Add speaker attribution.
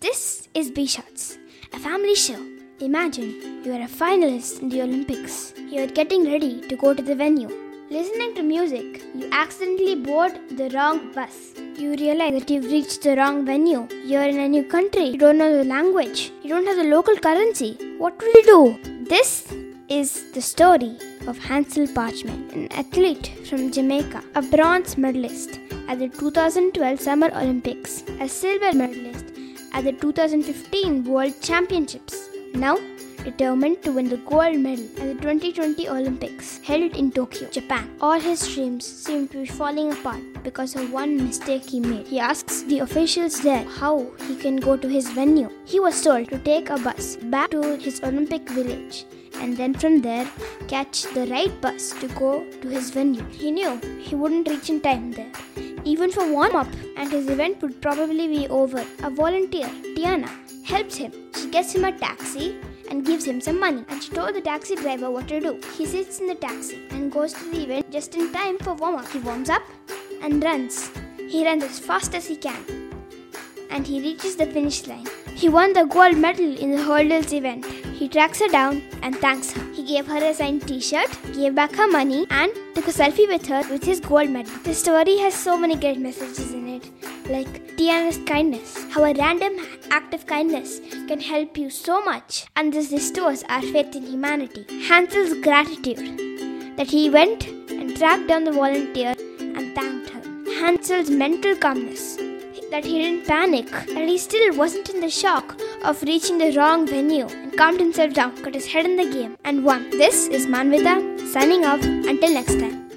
Speaker 1: This is B Shots, a family show. Imagine you are a finalist in the Olympics. You are getting ready to go to the venue. Listening to music, you accidentally board the wrong bus. You realize that you've reached the wrong venue. You're in a new country. You don't know the language. You don't have the local currency. What will you do? This is the story of Hansle Parchment, an athlete from Jamaica, a bronze medalist at the 2012 Summer Olympics, a silver medalist at the 2015 World Championships. Now, determined to win the gold medal at the 2020 Olympics held in Tokyo, Japan. All his dreams seem to be falling apart because of one mistake he made. He asks the officials there how he can go to his venue. He was told to take a bus back to his Olympic village and then from there catch the right bus to go to his venue. He knew he wouldn't reach in time there, even for warm up, and his event would probably be over. A volunteer, Tiana, helps him. She gets him a taxi and gives him some money. And she told the taxi driver what to do. He sits in the taxi and goes to the event just in time for warm up. He warms up and runs. He runs as fast as he can. And he reaches the finish line. He won the gold medal in the hurdles event. He tracks her down and thanks her. Gave her a signed t-shirt, gave back her money, and took a selfie with her with his gold medal. The story has so many great messages in it, like Tiana's kindness, how a random act of kindness can help you so much, and this restores our faith in humanity. Hansle's gratitude that he went and tracked down the volunteer and thanked her. Hansle's mental calmness that he didn't panic, and he still wasn't in the shock of reaching the wrong venue calmed himself down, got his head in the game, and won. This is Manvita signing off. Until next time.